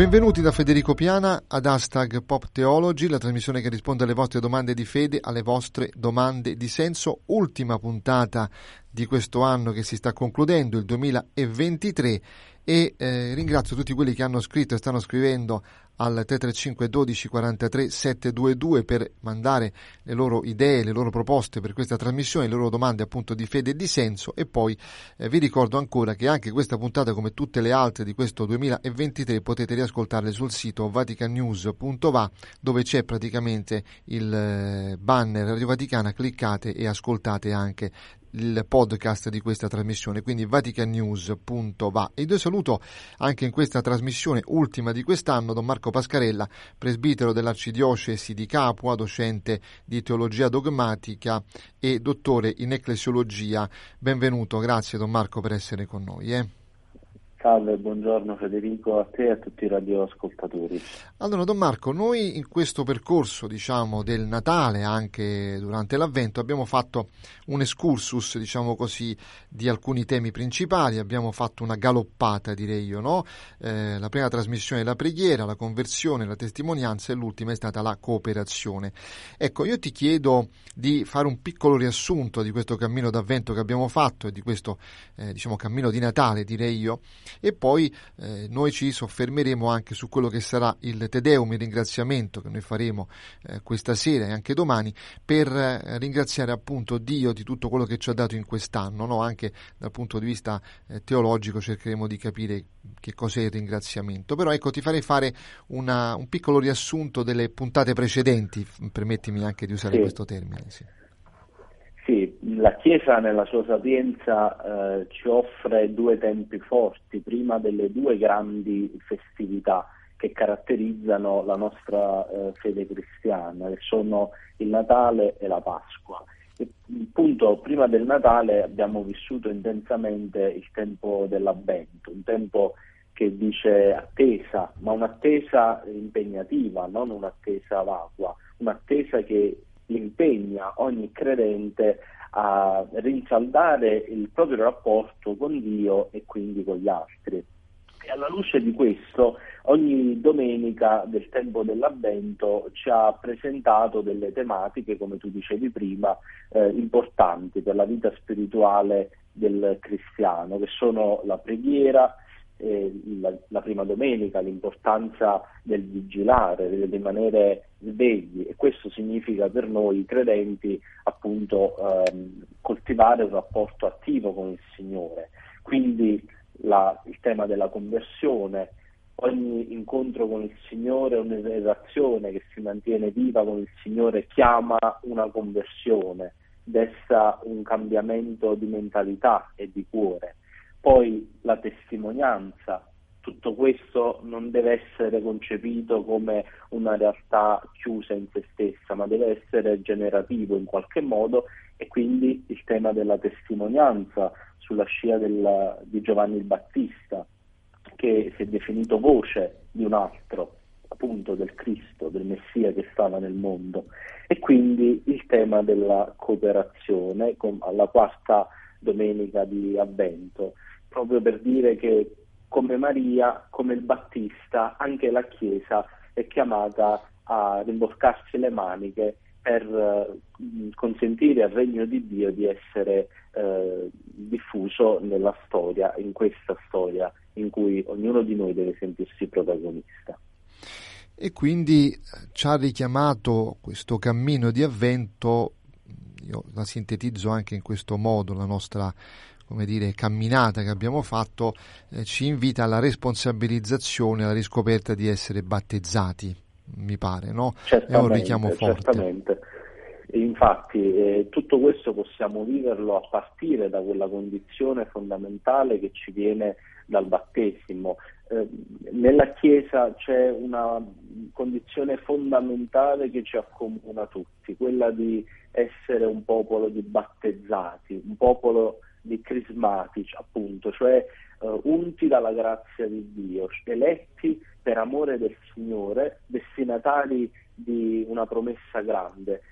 Benvenuti da Federico Piana ad Hashtag Pop Theology, la trasmissione che risponde alle vostre domande di fede, alle vostre domande di senso. Ultima puntata di questo anno che si sta concludendo, il 2023, e eh, ringrazio tutti quelli che hanno scritto e stanno scrivendo al 335 12 43 722 per mandare le loro idee, le loro proposte per questa trasmissione, le loro domande appunto di fede e di senso. E poi eh, vi ricordo ancora che anche questa puntata come tutte le altre di questo 2023 potete riascoltarle sul sito vaticanews.va dove c'è praticamente il eh, banner Radio Vaticana, cliccate e ascoltate anche il podcast di questa trasmissione, quindi vaticanews.va. E io saluto anche in questa trasmissione ultima di quest'anno Don Marco Pascarella, presbitero dell'Arcidiocesi di Capua, docente di teologia dogmatica e dottore in ecclesiologia. Benvenuto, grazie Don Marco per essere con noi. Eh. Salve, buongiorno Federico, a te e a tutti i radioascoltatori. Allora, Don Marco, noi in questo percorso, diciamo, del Natale, anche durante l'Avvento, abbiamo fatto un excursus, diciamo così, di alcuni temi principali, abbiamo fatto una galoppata, direi io, no? Eh, la prima trasmissione è la preghiera, la conversione, la testimonianza e l'ultima è stata la cooperazione. Ecco, io ti chiedo di fare un piccolo riassunto di questo cammino d'Avvento che abbiamo fatto e di questo, eh, diciamo, cammino di Natale, direi io, e poi eh, noi ci soffermeremo anche su quello che sarà il Tedeum, il ringraziamento che noi faremo eh, questa sera e anche domani per eh, ringraziare appunto Dio di tutto quello che ci ha dato in quest'anno, no? anche dal punto di vista eh, teologico cercheremo di capire che cos'è il ringraziamento. Però ecco, ti farei fare una, un piccolo riassunto delle puntate precedenti, permettimi anche di usare sì. questo termine. Sì. La Chiesa nella sua sapienza eh, ci offre due tempi forti, prima delle due grandi festività che caratterizzano la nostra eh, fede cristiana, che sono il Natale e la Pasqua. E, appunto, prima del Natale abbiamo vissuto intensamente il tempo dell'Avvento, un tempo che dice attesa, ma un'attesa impegnativa, non un'attesa vacua, un'attesa che impegna ogni credente a rinsaldare il proprio rapporto con Dio e quindi con gli altri. E alla luce di questo, ogni domenica del tempo dell'Avvento ci ha presentato delle tematiche, come tu dicevi prima, eh, importanti per la vita spirituale del cristiano, che sono la preghiera, eh, la, la, prima domenica, l'importanza del vigilare, del rimanere svegli e questo significa per noi credenti appunto ehm, coltivare un rapporto attivo con il Signore. Quindi la, il tema della conversione, ogni incontro con il Signore, ogni relazione che si mantiene viva con il Signore chiama una conversione, desta un cambiamento di mentalità e di cuore poi la testimonianza, tutto questo non deve essere concepito come una realtà chiusa in se stessa, ma deve essere generativo in qualche modo e quindi il tema della testimonianza sulla scia del, di Giovanni il Battista, che si è definito voce di un altro, appunto del Cristo, del Messia che stava nel mondo, e quindi il tema della cooperazione alla quarta domenica di Avvento proprio per dire che come Maria, come il Battista, anche la Chiesa è chiamata a rimboccarsi le maniche per eh, consentire al regno di Dio di essere eh, diffuso nella storia, in questa storia in cui ognuno di noi deve sentirsi protagonista. E quindi ci ha richiamato questo cammino di avvento, io la sintetizzo anche in questo modo, la nostra come dire, camminata che abbiamo fatto eh, ci invita alla responsabilizzazione, alla riscoperta di essere battezzati, mi pare, no? È un richiamo forte. Certamente. Infatti eh, tutto questo possiamo viverlo a partire da quella condizione fondamentale che ci viene dal battesimo. Eh, nella Chiesa c'è una condizione fondamentale che ci accomuna tutti, quella di essere un popolo di battezzati, un popolo di crismatici, appunto, cioè uh, unti dalla grazia di Dio, eletti per amore del Signore, destinatari di una promessa grande,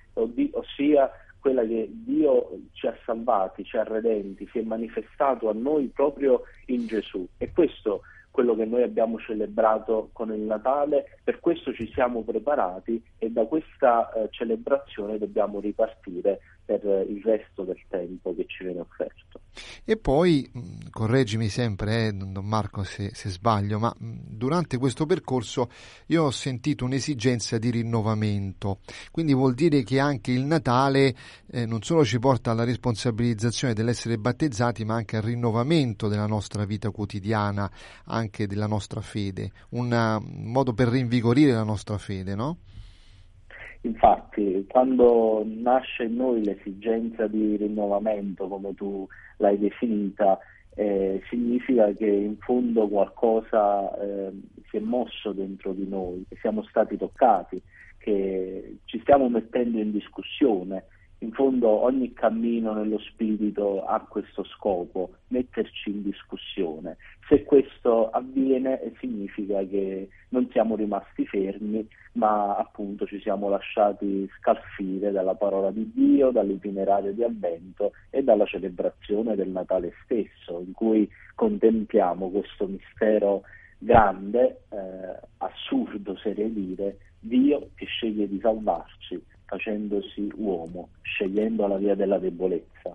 ossia quella che Dio ci ha salvati, ci ha redenti, si è manifestato a noi proprio in Gesù. E questo quello che noi abbiamo celebrato con il Natale, per questo ci siamo preparati e da questa eh, celebrazione dobbiamo ripartire per il resto del tempo che ci viene offerto. E poi, correggimi sempre, eh, Don Marco, se, se, sbaglio, ma durante questo percorso io ho sentito un'esigenza di rinnovamento, quindi vuol dire che anche il Natale eh, non solo ci porta alla responsabilizzazione dell'essere battezzati, ma anche al rinnovamento della nostra vita quotidiana, anche della nostra fede, un modo per rinvigorire la nostra fede, no? Infatti, quando nasce in noi l'esigenza di rinnovamento, come tu l'hai definita, eh, significa che in fondo qualcosa eh, si è mosso dentro di noi, che siamo stati toccati, che ci stiamo mettendo in discussione in fondo ogni cammino nello spirito ha questo scopo, metterci in discussione. Questo avviene significa che non siamo rimasti fermi, ma appunto ci siamo lasciati scalfire dalla parola di Dio, dall'itinerario di avvento e dalla celebrazione del Natale stesso, in cui contempliamo questo mistero grande, eh, assurdo, serie dire, Dio che sceglie di salvarci facendosi uomo, scegliendo la via della debolezza.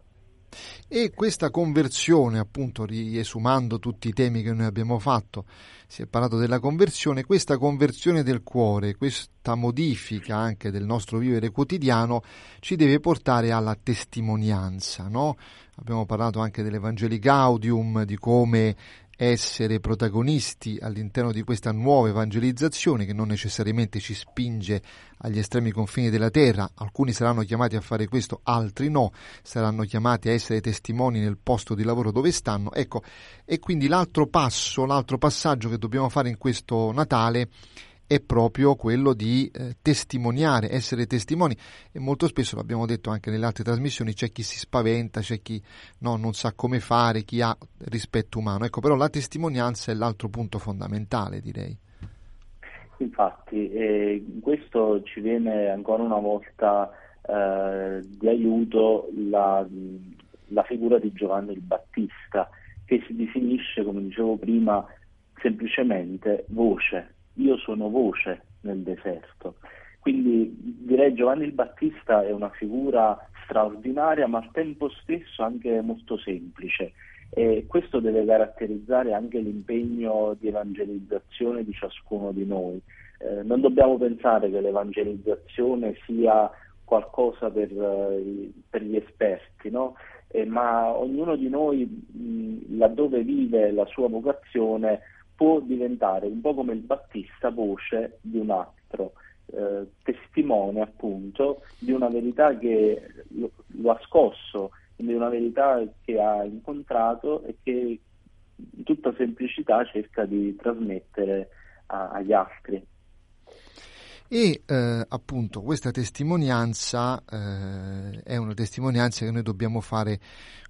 E questa conversione, appunto, riesumando tutti i temi che noi abbiamo fatto, si è parlato della conversione, questa conversione del cuore, questa modifica anche del nostro vivere quotidiano ci deve portare alla testimonianza, no? Abbiamo parlato anche dell'Evangeli Gaudium, di come essere protagonisti all'interno di questa nuova evangelizzazione che non necessariamente ci spinge agli estremi confini della terra, alcuni saranno chiamati a fare questo, altri no, saranno chiamati a essere testimoni nel posto di lavoro dove stanno. Ecco, e quindi l'altro passo, l'altro passaggio che dobbiamo fare in questo Natale è proprio quello di eh, testimoniare, essere testimoni e molto spesso l'abbiamo detto anche nelle altre trasmissioni, c'è chi si spaventa, c'è chi no, non sa come fare, chi ha rispetto umano. Ecco, però la testimonianza è l'altro punto fondamentale, direi. Infatti, eh, questo ci viene ancora una volta eh, di aiuto la, la figura di Giovanni il Battista, che si definisce, come dicevo prima, semplicemente voce, io sono voce nel deserto. Quindi direi Giovanni il Battista è una figura straordinaria ma al tempo stesso anche molto semplice e questo deve caratterizzare anche l'impegno di evangelizzazione di ciascuno di noi. Eh, non dobbiamo pensare che l'evangelizzazione sia qualcosa per, eh, per gli esperti, no? eh, ma ognuno di noi mh, laddove vive la sua vocazione può diventare un po' come il Battista voce di un altro, eh, testimone appunto di una verità che lo, lo, ha scosso, di una verità che ha incontrato e che in tutta semplicità cerca di trasmettere a, agli altri. E eh, appunto questa testimonianza eh, è una testimonianza che noi dobbiamo fare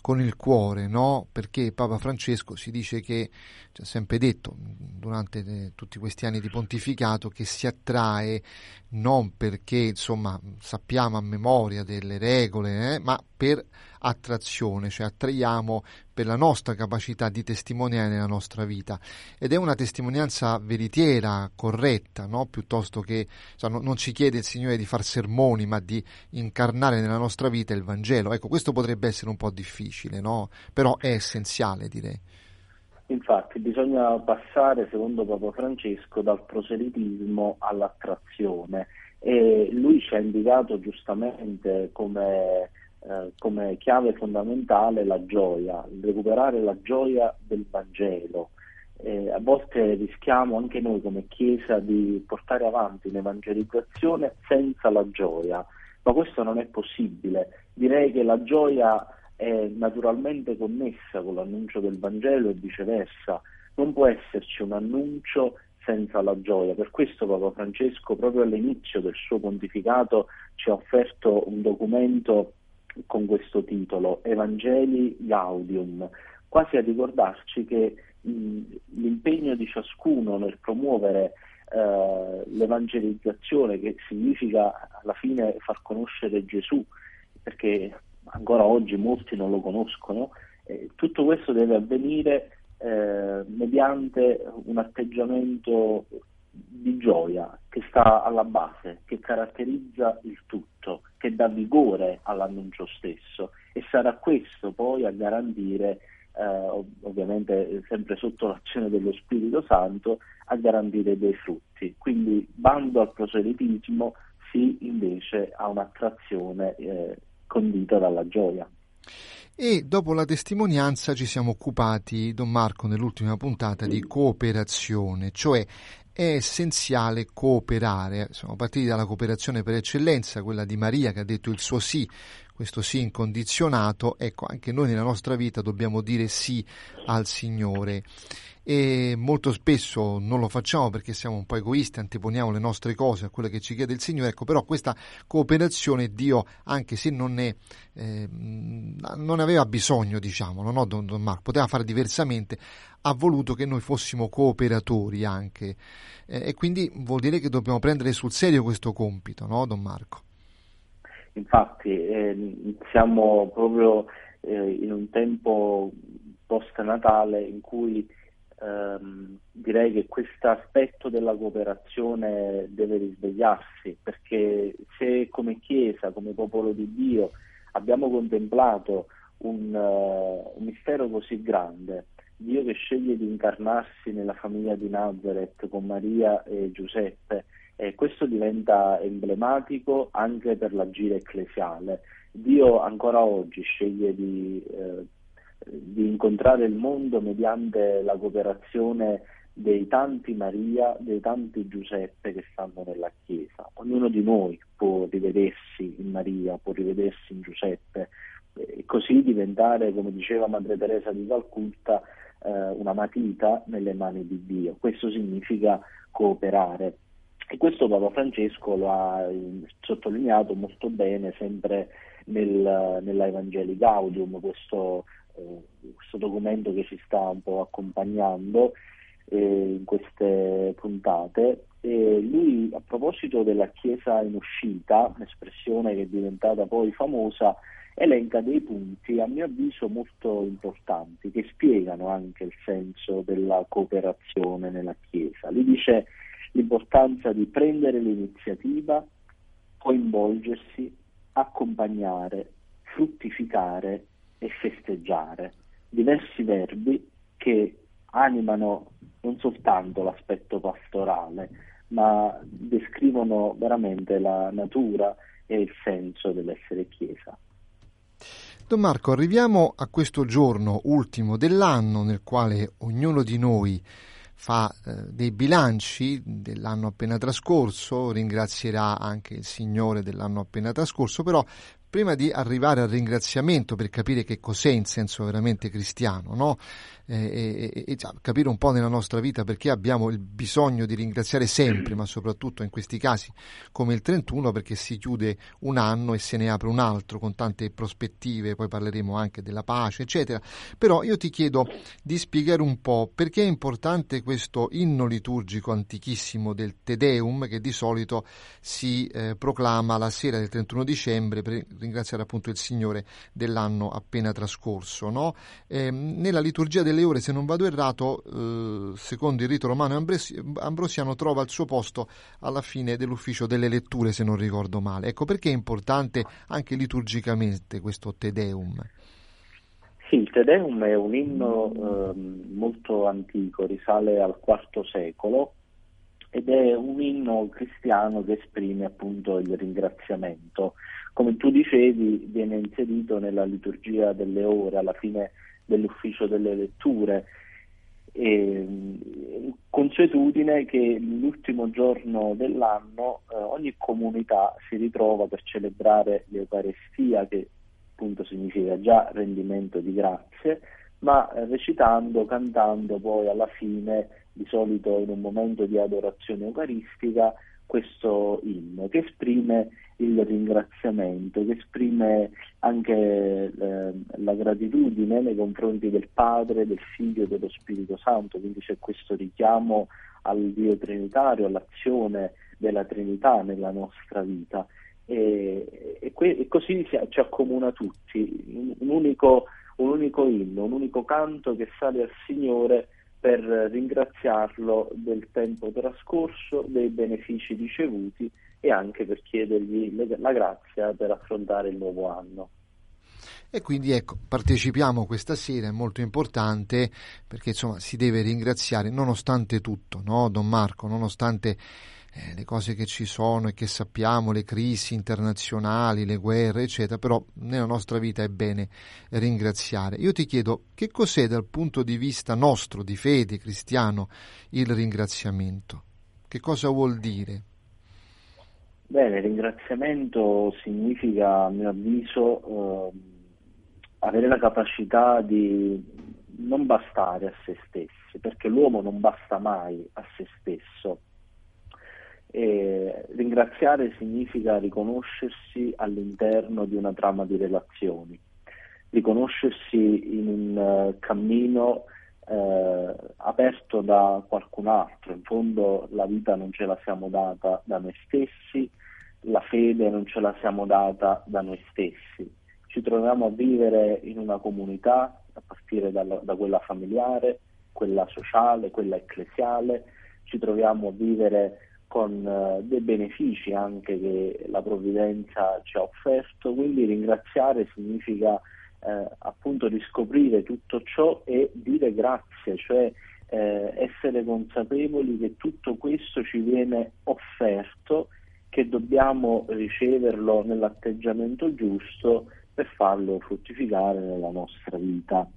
con il cuore, no? Perché Papa Francesco si dice che, ci ha sempre detto durante eh, tutti questi anni di pontificato, che si attrae non perché insomma sappiamo a memoria delle regole, eh, ma per attrazione, cioè attraiamo per la nostra capacità di testimoniare nella nostra vita ed è una testimonianza veritiera, corretta, no? piuttosto che cioè, non ci chiede il Signore di far sermoni ma di incarnare nella nostra vita il Vangelo. Ecco, questo potrebbe essere un po' difficile, no? però è essenziale direi. Infatti bisogna passare, secondo Papa Francesco, dal proselitismo all'attrazione e lui ci ha indicato giustamente come eh, come chiave fondamentale la gioia, recuperare la gioia del Vangelo. Eh, a volte rischiamo anche noi come Chiesa di portare avanti un'evangelizzazione senza la gioia, ma questo non è possibile. Direi che la gioia è naturalmente connessa con l'annuncio del Vangelo e viceversa. Non può esserci un annuncio senza la gioia. Per questo Papa Francesco proprio all'inizio del suo pontificato ci ha offerto un documento con questo titolo, Evangeli Gaudium, quasi a ricordarci che l'impegno di ciascuno nel promuovere eh, l'evangelizzazione, che significa alla fine far conoscere Gesù, perché ancora oggi molti non lo conoscono, eh, tutto questo deve avvenire eh, mediante un atteggiamento di gioia che sta alla base, che caratterizza il tutto, che dà vigore all'annuncio stesso e sarà questo poi a garantire, eh, ovviamente sempre sotto l'azione dello Spirito Santo, a garantire dei frutti. Quindi bando al proselitismo, sì invece a un'attrazione eh, condita dalla gioia. E dopo la testimonianza ci siamo occupati, Don Marco, nell'ultima puntata di cooperazione, cioè è essenziale cooperare. Siamo partiti dalla cooperazione per eccellenza, quella di Maria che ha detto il suo sì, questo sì incondizionato. Ecco, anche noi nella nostra vita dobbiamo dire sì al Signore e molto spesso non lo facciamo perché siamo un po' egoisti, anteponiamo le nostre cose a quello che ci chiede il Signore, ecco però questa cooperazione Dio, anche se non, è, eh, non aveva bisogno, diciamo, no, don, don Marco, poteva fare diversamente, ha voluto che noi fossimo cooperatori anche eh, e quindi vuol dire che dobbiamo prendere sul serio questo compito, no, Don Marco? Infatti eh, siamo proprio eh, in un tempo post Natale in cui ehm, direi che questo aspetto della cooperazione deve risvegliarsi, perché se come Chiesa, come popolo di Dio, abbiamo contemplato un, uh, un mistero così grande, Dio che sceglie di incarnarsi nella famiglia di Nazareth con Maria e Giuseppe, e questo diventa emblematico anche per l'agire ecclesiale. Dio ancora oggi sceglie di eh, di incontrare il mondo mediante la cooperazione dei tanti Maria, dei tanti Giuseppe che stanno nella Chiesa. Ognuno di noi può rivedersi in Maria, può rivedersi in Giuseppe e così diventare, come diceva Madre Teresa di Calcutta, eh, una matita nelle mani di Dio. Questo significa cooperare. E questo Papa Francesco lo ha sottolineato molto bene sempre nel, nella Evangeli Gaudium, questo eh, questo documento che ci sta un po' accompagnando eh, in queste puntate. E lui, a proposito della Chiesa in uscita, un'espressione che è diventata poi famosa, elenca dei punti, a mio avviso, molto importanti, che spiegano anche il senso della cooperazione nella Chiesa. Lui dice l'importanza di prendere l'iniziativa, coinvolgersi, accompagnare, fruttificare e festeggiare, diversi verbi che animano non soltanto l'aspetto pastorale, ma descrivono veramente la natura e il senso dell'essere Chiesa. Don Marco, arriviamo a questo giorno ultimo dell'anno nel quale ognuno di noi fa eh, dei bilanci dell'anno appena trascorso, ringrazierà anche il Signore dell'anno appena trascorso, però prima di arrivare al ringraziamento per capire che cos'è in senso veramente cristiano, no? e, e, e, capire un po' nella nostra vita perché abbiamo il bisogno di ringraziare sempre, ma soprattutto in questi casi come il 31 perché si chiude un anno e se ne apre un altro con tante prospettive, poi parleremo anche della pace, eccetera. Però io ti chiedo di spiegare un po' perché è importante questo inno liturgico antichissimo del Te Deum che di solito si eh, proclama la sera del 31 dicembre per ringraziare appunto il Signore dell'anno appena trascorso. No? Eh, nella liturgia del delle ore, se non vado errato, eh, secondo il rito romano ambrosiano, trova il suo posto alla fine dell'ufficio delle letture, se non ricordo male. Ecco perché è importante anche liturgicamente questo Te Deum. Sì, il Te Deum è un inno eh, molto antico, risale al IV secolo ed è un inno cristiano che esprime appunto il ringraziamento. Come tu dicevi, viene inserito nella liturgia delle ore alla fine dell'ufficio delle letture. E, consuetudine che l'ultimo giorno dell'anno eh, ogni comunità si ritrova per celebrare l'Eucarestia, che appunto significa già rendimento di grazie, ma recitando, cantando poi alla fine di solito in un momento di adorazione eucaristica, questo inno che esprime il ringraziamento, che esprime anche eh, la gratitudine nei confronti del Padre, del Figlio e dello Spirito Santo, quindi c'è questo richiamo al Dio Trinitario, all'azione della Trinità nella nostra vita. E, e, que- e così si, ci accomuna tutti, un, un, unico, un unico inno, un unico canto che sale al Signore per ringraziarlo del tempo trascorso, dei benefici ricevuti e anche per chiedergli la grazia per affrontare il nuovo anno. E quindi ecco, partecipiamo questa sera, è molto importante perché insomma si deve ringraziare nonostante tutto, no? Don Marco, nonostante eh, le cose che ci sono e che sappiamo, le crisi internazionali, le guerre, eccetera, però nella nostra vita è bene ringraziare. Io ti chiedo che cos'è dal punto di vista nostro, di fede cristiano, il ringraziamento? Che cosa vuol dire? Bene, ringraziamento significa, a mio avviso, eh, avere la capacità di non bastare a se stessi, perché l'uomo non basta mai a se stesso e ringraziare significa riconoscersi all'interno di una trama di relazioni, riconoscersi in un uh, cammino uh, aperto da qualcun altro. In fondo la vita non ce la siamo data da noi stessi, la fede non ce la siamo data da noi stessi. Ci troviamo a vivere in una comunità, a partire dalla, da quella familiare, quella sociale, quella ecclesiale, ci troviamo a vivere con uh, dei benefici anche che la provvidenza ci ha offerto, quindi ringraziare significa eh, appunto riscoprire tutto ciò e dire grazie, cioè eh, essere consapevoli che tutto questo ci viene offerto, che dobbiamo riceverlo nell'atteggiamento giusto per farlo fruttificare nella nostra vita.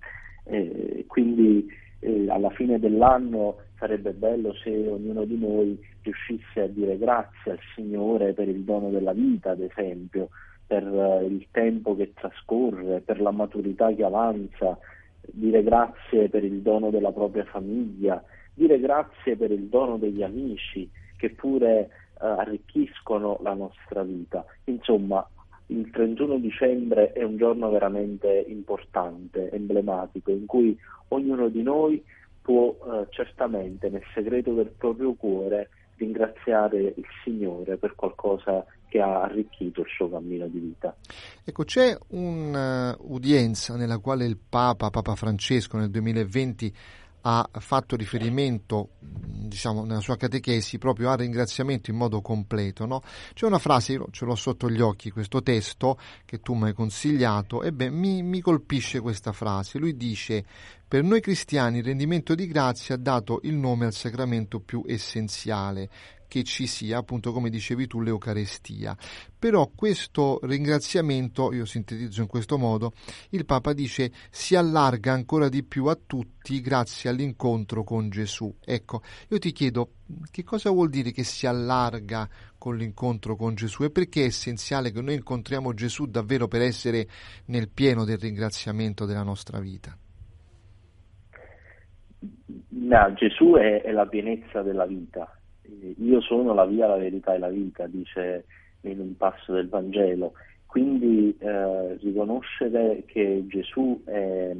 Eh, quindi eh, alla fine dell'anno sarebbe bello se ognuno di noi riuscisse a dire grazie al Signore per il dono della vita, ad esempio, per uh, il tempo che trascorre, per la maturità che avanza, dire grazie per il dono della propria famiglia, dire grazie per il dono degli amici che pure uh, arricchiscono la nostra vita. Insomma, il 31 dicembre è un giorno veramente importante, emblematico, in cui ognuno di noi può eh, certamente nel segreto del proprio cuore ringraziare il Signore per qualcosa che ha arricchito il suo cammino di vita. Ecco, c'è un'udienza nella quale il Papa, Papa Francesco nel 2020 ha fatto riferimento, diciamo, nella sua catechesi proprio al ringraziamento in modo completo. No? C'è una frase, io ce l'ho sotto gli occhi, questo testo che tu mi hai consigliato, e beh, mi, mi colpisce questa frase. Lui dice: Per noi cristiani il rendimento di grazia ha dato il nome al sacramento più essenziale, che ci sia, appunto come dicevi tu, l'Eucarestia. Però questo ringraziamento, io sintetizzo in questo modo, il Papa dice si allarga ancora di più a tutti grazie all'incontro con Gesù. Ecco, io ti chiedo che cosa vuol dire che si allarga con l'incontro con Gesù e perché è essenziale che noi incontriamo Gesù davvero per essere nel pieno del ringraziamento della nostra vita? No, Gesù è, è la pienezza della vita, io sono la via, la verità e la vita, dice in un passo del Vangelo. Quindi eh, riconoscere che Gesù è,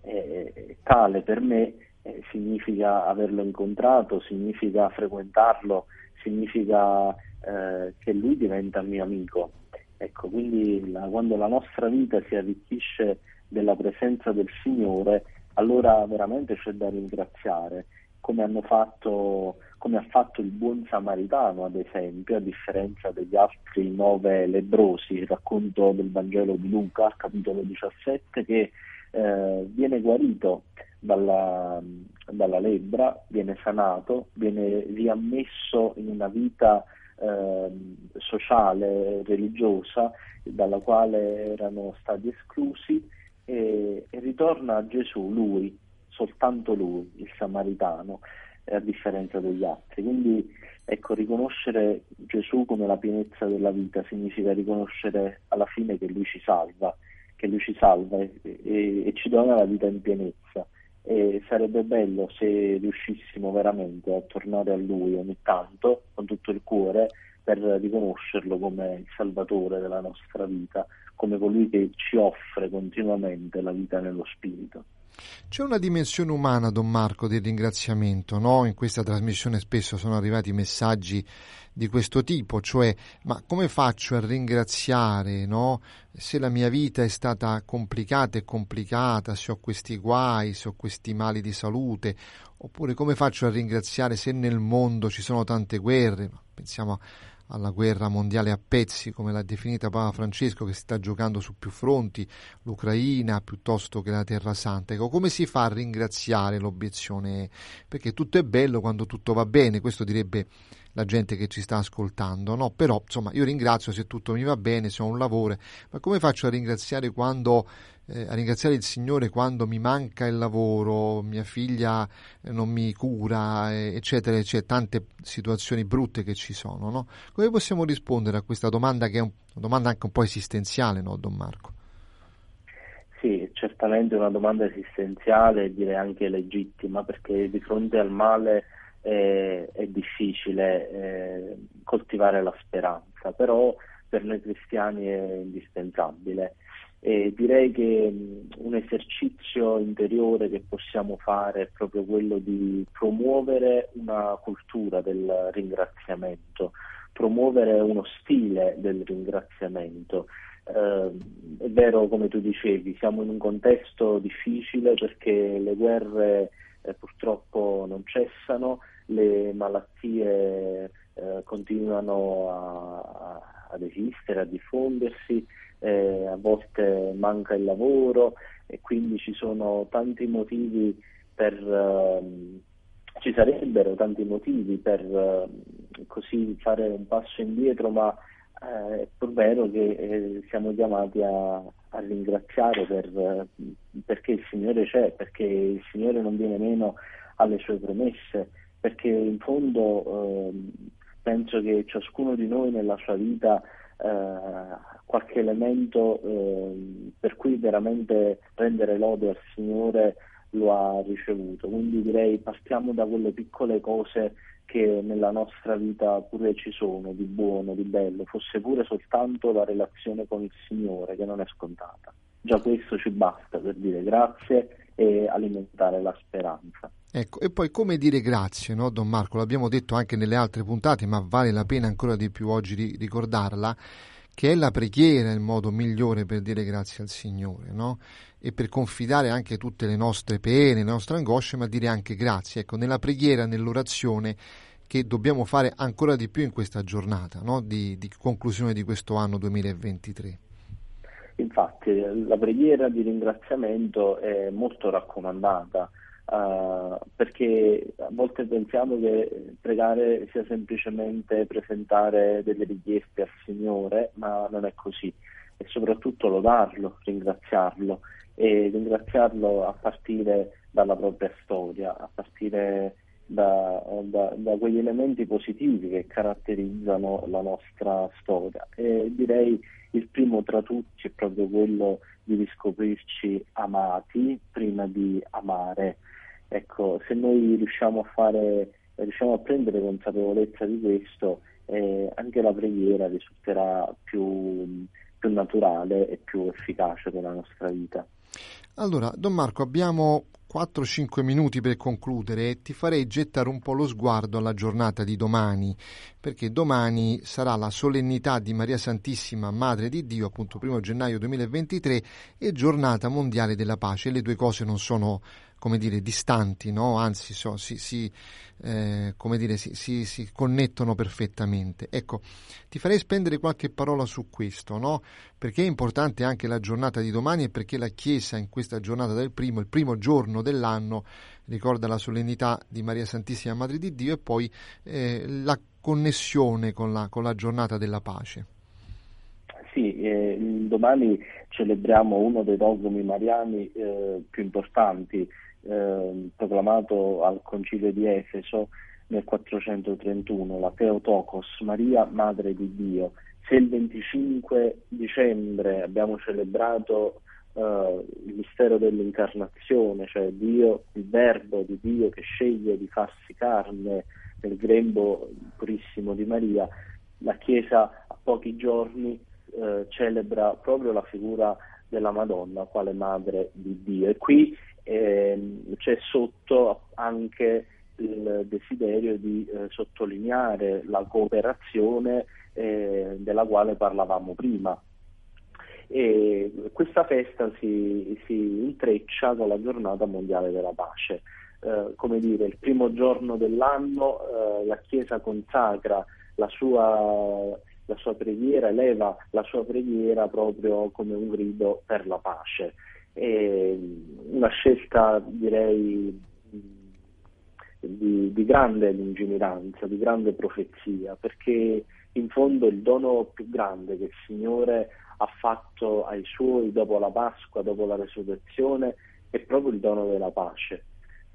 è, è tale per me eh, significa averlo incontrato, significa frequentarlo, significa eh, che lui diventa mio amico. Ecco, quindi la, quando la nostra vita si arricchisce della presenza del Signore, allora veramente c'è da ringraziare, come fatto come ha fatto il buon samaritano, ad esempio, a differenza degli altri nove lebrosi, il racconto del Vangelo di Luca, capitolo 17, che eh, viene guarito dalla, dalla, lebbra, viene sanato, viene riammesso in una vita eh, sociale, religiosa, dalla quale erano stati esclusi e ritorna a Gesù, lui, soltanto lui, il samaritano a differenza degli altri. Quindi ecco, riconoscere Gesù come la pienezza della vita significa riconoscere alla fine che Lui ci salva, che Lui ci salva e, e, e ci dona la vita in pienezza. e sarebbe bello se riuscissimo veramente a tornare a Lui ogni tanto con tutto il cuore per riconoscerlo come il salvatore della nostra vita, come colui che ci offre continuamente la vita nello Spirito. C'è una dimensione umana, Don Marco, del ringraziamento, no? In questa trasmissione spesso sono arrivati messaggi di questo tipo, cioè ma come faccio a ringraziare, no? Se la mia vita è stata complicata e complicata, se ho questi guai, se ho questi mali di salute, oppure come faccio a ringraziare se nel mondo ci sono tante guerre, pensiamo a alla guerra mondiale a pezzi, come l'ha definita Papa Francesco, che si sta giocando su più fronti, l'Ucraina piuttosto che la Terra Santa. Ecco, come si fa a ringraziare l'obiezione? Perché tutto è bello quando tutto va bene, questo direbbe la gente che ci sta ascoltando, no? Però, insomma, io ringrazio se tutto mi va bene, se ho un lavoro, ma come faccio a ringraziare quando eh, a ringraziare il Signore quando mi manca il lavoro, mia figlia eh, non mi cura, eccetera, eccetera, tante situazioni brutte che ci sono. No? Come possiamo rispondere a questa domanda che è un, una domanda anche un po' esistenziale, no, Don Marco? Sì, certamente una domanda esistenziale e direi anche legittima perché di fronte al male eh, è difficile eh, coltivare la speranza, però per noi cristiani è indispensabile. E direi che un esercizio interiore che possiamo fare è proprio quello di promuovere una cultura del ringraziamento, promuovere uno stile del ringraziamento. Eh, è vero, come tu dicevi, siamo in un contesto difficile perché le guerre eh, purtroppo non cessano, le malattie eh, continuano a, ad esistere, a diffondersi eh, a volte manca il lavoro e quindi ci sono tanti motivi per ehm, ci sarebbero tanti motivi per eh, così fare un passo indietro, ma eh, è pur vero che eh, siamo chiamati a, a ringraziare per, perché il Signore c'è, perché il Signore non viene meno alle sue promesse, perché in fondo ehm, penso che ciascuno di noi nella sua vita eh, qualche elemento eh, per cui veramente rendere lode al Signore lo ha ricevuto. Quindi direi partiamo da quelle piccole cose che nella nostra vita pure ci sono, di buono, di bello, fosse pure soltanto la relazione con il Signore che non è scontata. Già questo ci basta per dire grazie e alimentare la speranza. Ecco, e poi come dire grazie, no, Don Marco? L'abbiamo detto anche nelle altre puntate, ma vale la pena ancora di più oggi ricordarla, che è la preghiera il modo migliore per dire grazie al Signore, no? E per confidare anche tutte le nostre pene, le nostre angosce, ma dire anche grazie. Ecco, nella preghiera, nell'orazione che dobbiamo fare ancora di più in questa giornata, no? di, di conclusione di questo anno 2023. Infatti, la preghiera di ringraziamento è molto raccomandata Uh, perché a volte pensiamo che pregare sia semplicemente presentare delle richieste al Signore, ma non è così, e soprattutto lodarlo, ringraziarlo e ringraziarlo a partire dalla propria storia, a partire da, da, da, quegli elementi positivi che caratterizzano la nostra storia. E direi il primo tra tutti è proprio quello di riscoprirci amati prima di amare. Ecco, se noi riusciamo a fare, riusciamo a prendere consapevolezza di questo, eh, anche la preghiera risulterà più, più naturale e più efficace per la nostra vita. Allora, Don Marco, abbiamo 4-5 minuti per concludere e ti farei gettare un po' lo sguardo alla giornata di domani, perché domani sarà la solennità di Maria Santissima, Madre di Dio, appunto 1 gennaio 2023, e giornata mondiale della pace. Le due cose non sono come dire, distanti, no? anzi so, si, si, eh, come dire, si, si, connettono perfettamente. Ecco, ti farei spendere qualche parola su questo, no? perché è importante anche la giornata di domani e perché la Chiesa in questa giornata del primo, il primo giorno dell'anno, ricorda la solennità di Maria Santissima Madre di Dio e poi eh, la connessione con la, con la giornata della pace. Sì, eh, domani celebriamo uno dei dogmi mariani eh, più importanti, eh, proclamato al concilio di Efeso nel 431, la Theotokos, Maria Madre di Dio. Se il 25 dicembre abbiamo celebrato uh, il mistero dell'incarnazione, cioè Dio, il verbo di Dio che sceglie di farsi carne nel grembo purissimo di Maria, la Chiesa a pochi giorni uh, celebra proprio la figura della Madonna quale madre di Dio e qui eh, c'è sotto anche il desiderio di eh, sottolineare la cooperazione eh, della quale parlavamo prima. E questa festa si, si, intreccia con la giornata mondiale della pace. Eh, come dire, il primo giorno dell'anno eh, la Chiesa consacra la sua, la sua preghiera, eleva la sua preghiera proprio come un grido per la pace. E una scelta direi di, di, grande lungimiranza, di grande profezia, perché in fondo il dono più grande che il Signore ha fatto ai suoi dopo la Pasqua, dopo la resurrezione, è proprio il dono della pace.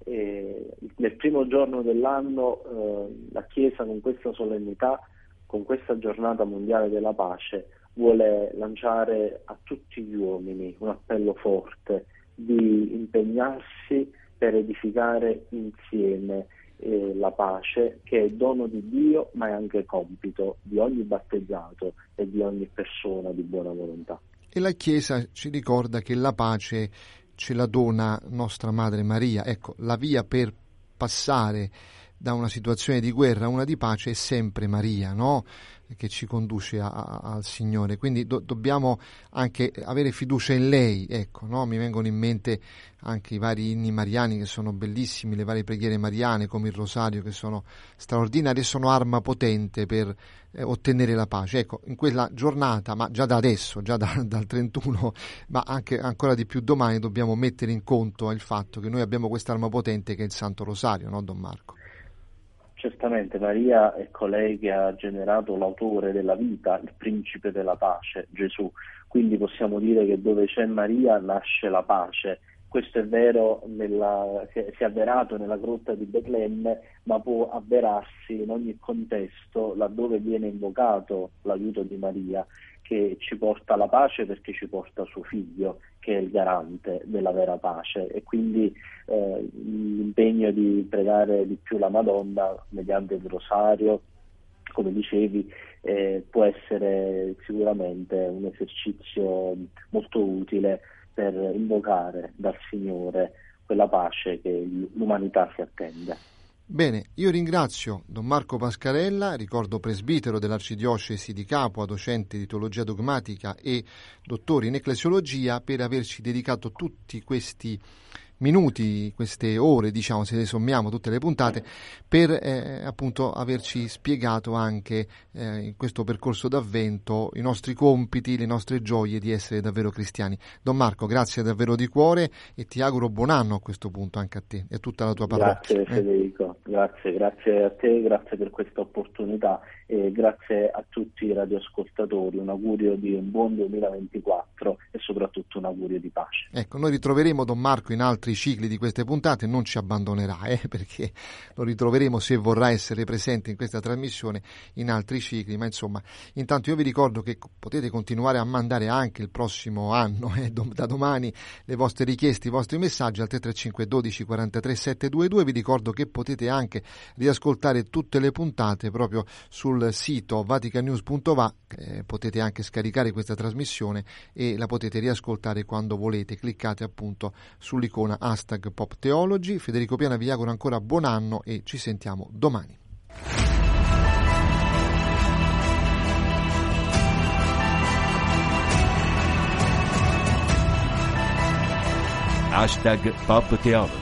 E nel primo giorno dell'anno eh, la Chiesa con questa solennità, con questa giornata mondiale della pace, vuole lanciare a tutti gli uomini un appello forte di impegnarsi per edificare insieme eh, la pace che è dono di Dio ma è anche compito di ogni battezzato e di ogni persona di buona volontà. E la Chiesa ci ricorda che la pace ce la dona nostra Madre Maria. Ecco, la via per passare da una situazione di guerra a una di pace è sempre Maria, no? Che ci conduce a, a, al Signore. Quindi do, dobbiamo anche avere fiducia in lei. Ecco, no? Mi vengono in mente anche i vari inni mariani che sono bellissimi, le varie preghiere mariane come il rosario che sono straordinarie sono arma potente per eh, ottenere la pace. Ecco, in quella giornata, ma già da adesso, già da, dal 31, ma anche ancora di più domani, dobbiamo mettere in conto il fatto che noi abbiamo quest'arma potente che è il Santo Rosario, no, Don Marco? Certamente Maria è colei che ha generato l'autore della vita, il principe della pace, Gesù. Quindi possiamo dire che dove c'è Maria nasce la pace. Questo è vero, nella, si è avverato nella grotta di Betlemme, ma può avverarsi in ogni contesto laddove viene invocato l'aiuto di Maria che ci porta alla pace perché ci porta suo figlio, che è il garante della vera pace. E quindi eh, l'impegno di pregare di più la Madonna mediante il rosario, come dicevi, eh, può essere sicuramente un esercizio molto utile per invocare dal Signore quella pace che l'umanità si attende. Bene, io ringrazio Don Marco Pascarella, ricordo presbitero dell'Arcidiocesi di Capua, docente di teologia dogmatica e dottore in ecclesiologia, per averci dedicato tutti questi minuti, queste ore, diciamo, se le sommiamo tutte le puntate, per eh, appunto averci spiegato anche eh, in questo percorso d'avvento i nostri compiti, le nostre gioie di essere davvero cristiani. Don Marco, grazie davvero di cuore e ti auguro buon anno a questo punto anche a te e a tutta la tua parrocchia. Grazie eh. Federico, grazie, grazie a te, grazie per questa opportunità e grazie a tutti i radioascoltatori. Un augurio di un buon 2024 e soprattutto un augurio di pace. Ecco, noi ritroveremo Don Marco in altri cicli di queste puntate, non ci abbandonerà, eh, perché lo ritroveremo se vorrà essere presente in questa trasmissione in altri cicli, ma insomma, intanto io vi ricordo che potete continuare a mandare anche il prossimo anno, eh, da domani, le vostre richieste, i vostri messaggi al 335 12 43 722, vi ricordo che potete anche riascoltare tutte le puntate proprio sul sito vaticanews.va eh, potete anche scaricare questa trasmissione e la potete riascoltare quando volete. Cliccate appunto sull'icona hashtag Pop Theology. Federico Piana vi auguro ancora buon anno e ci sentiamo domani. Hashtag Pop Theology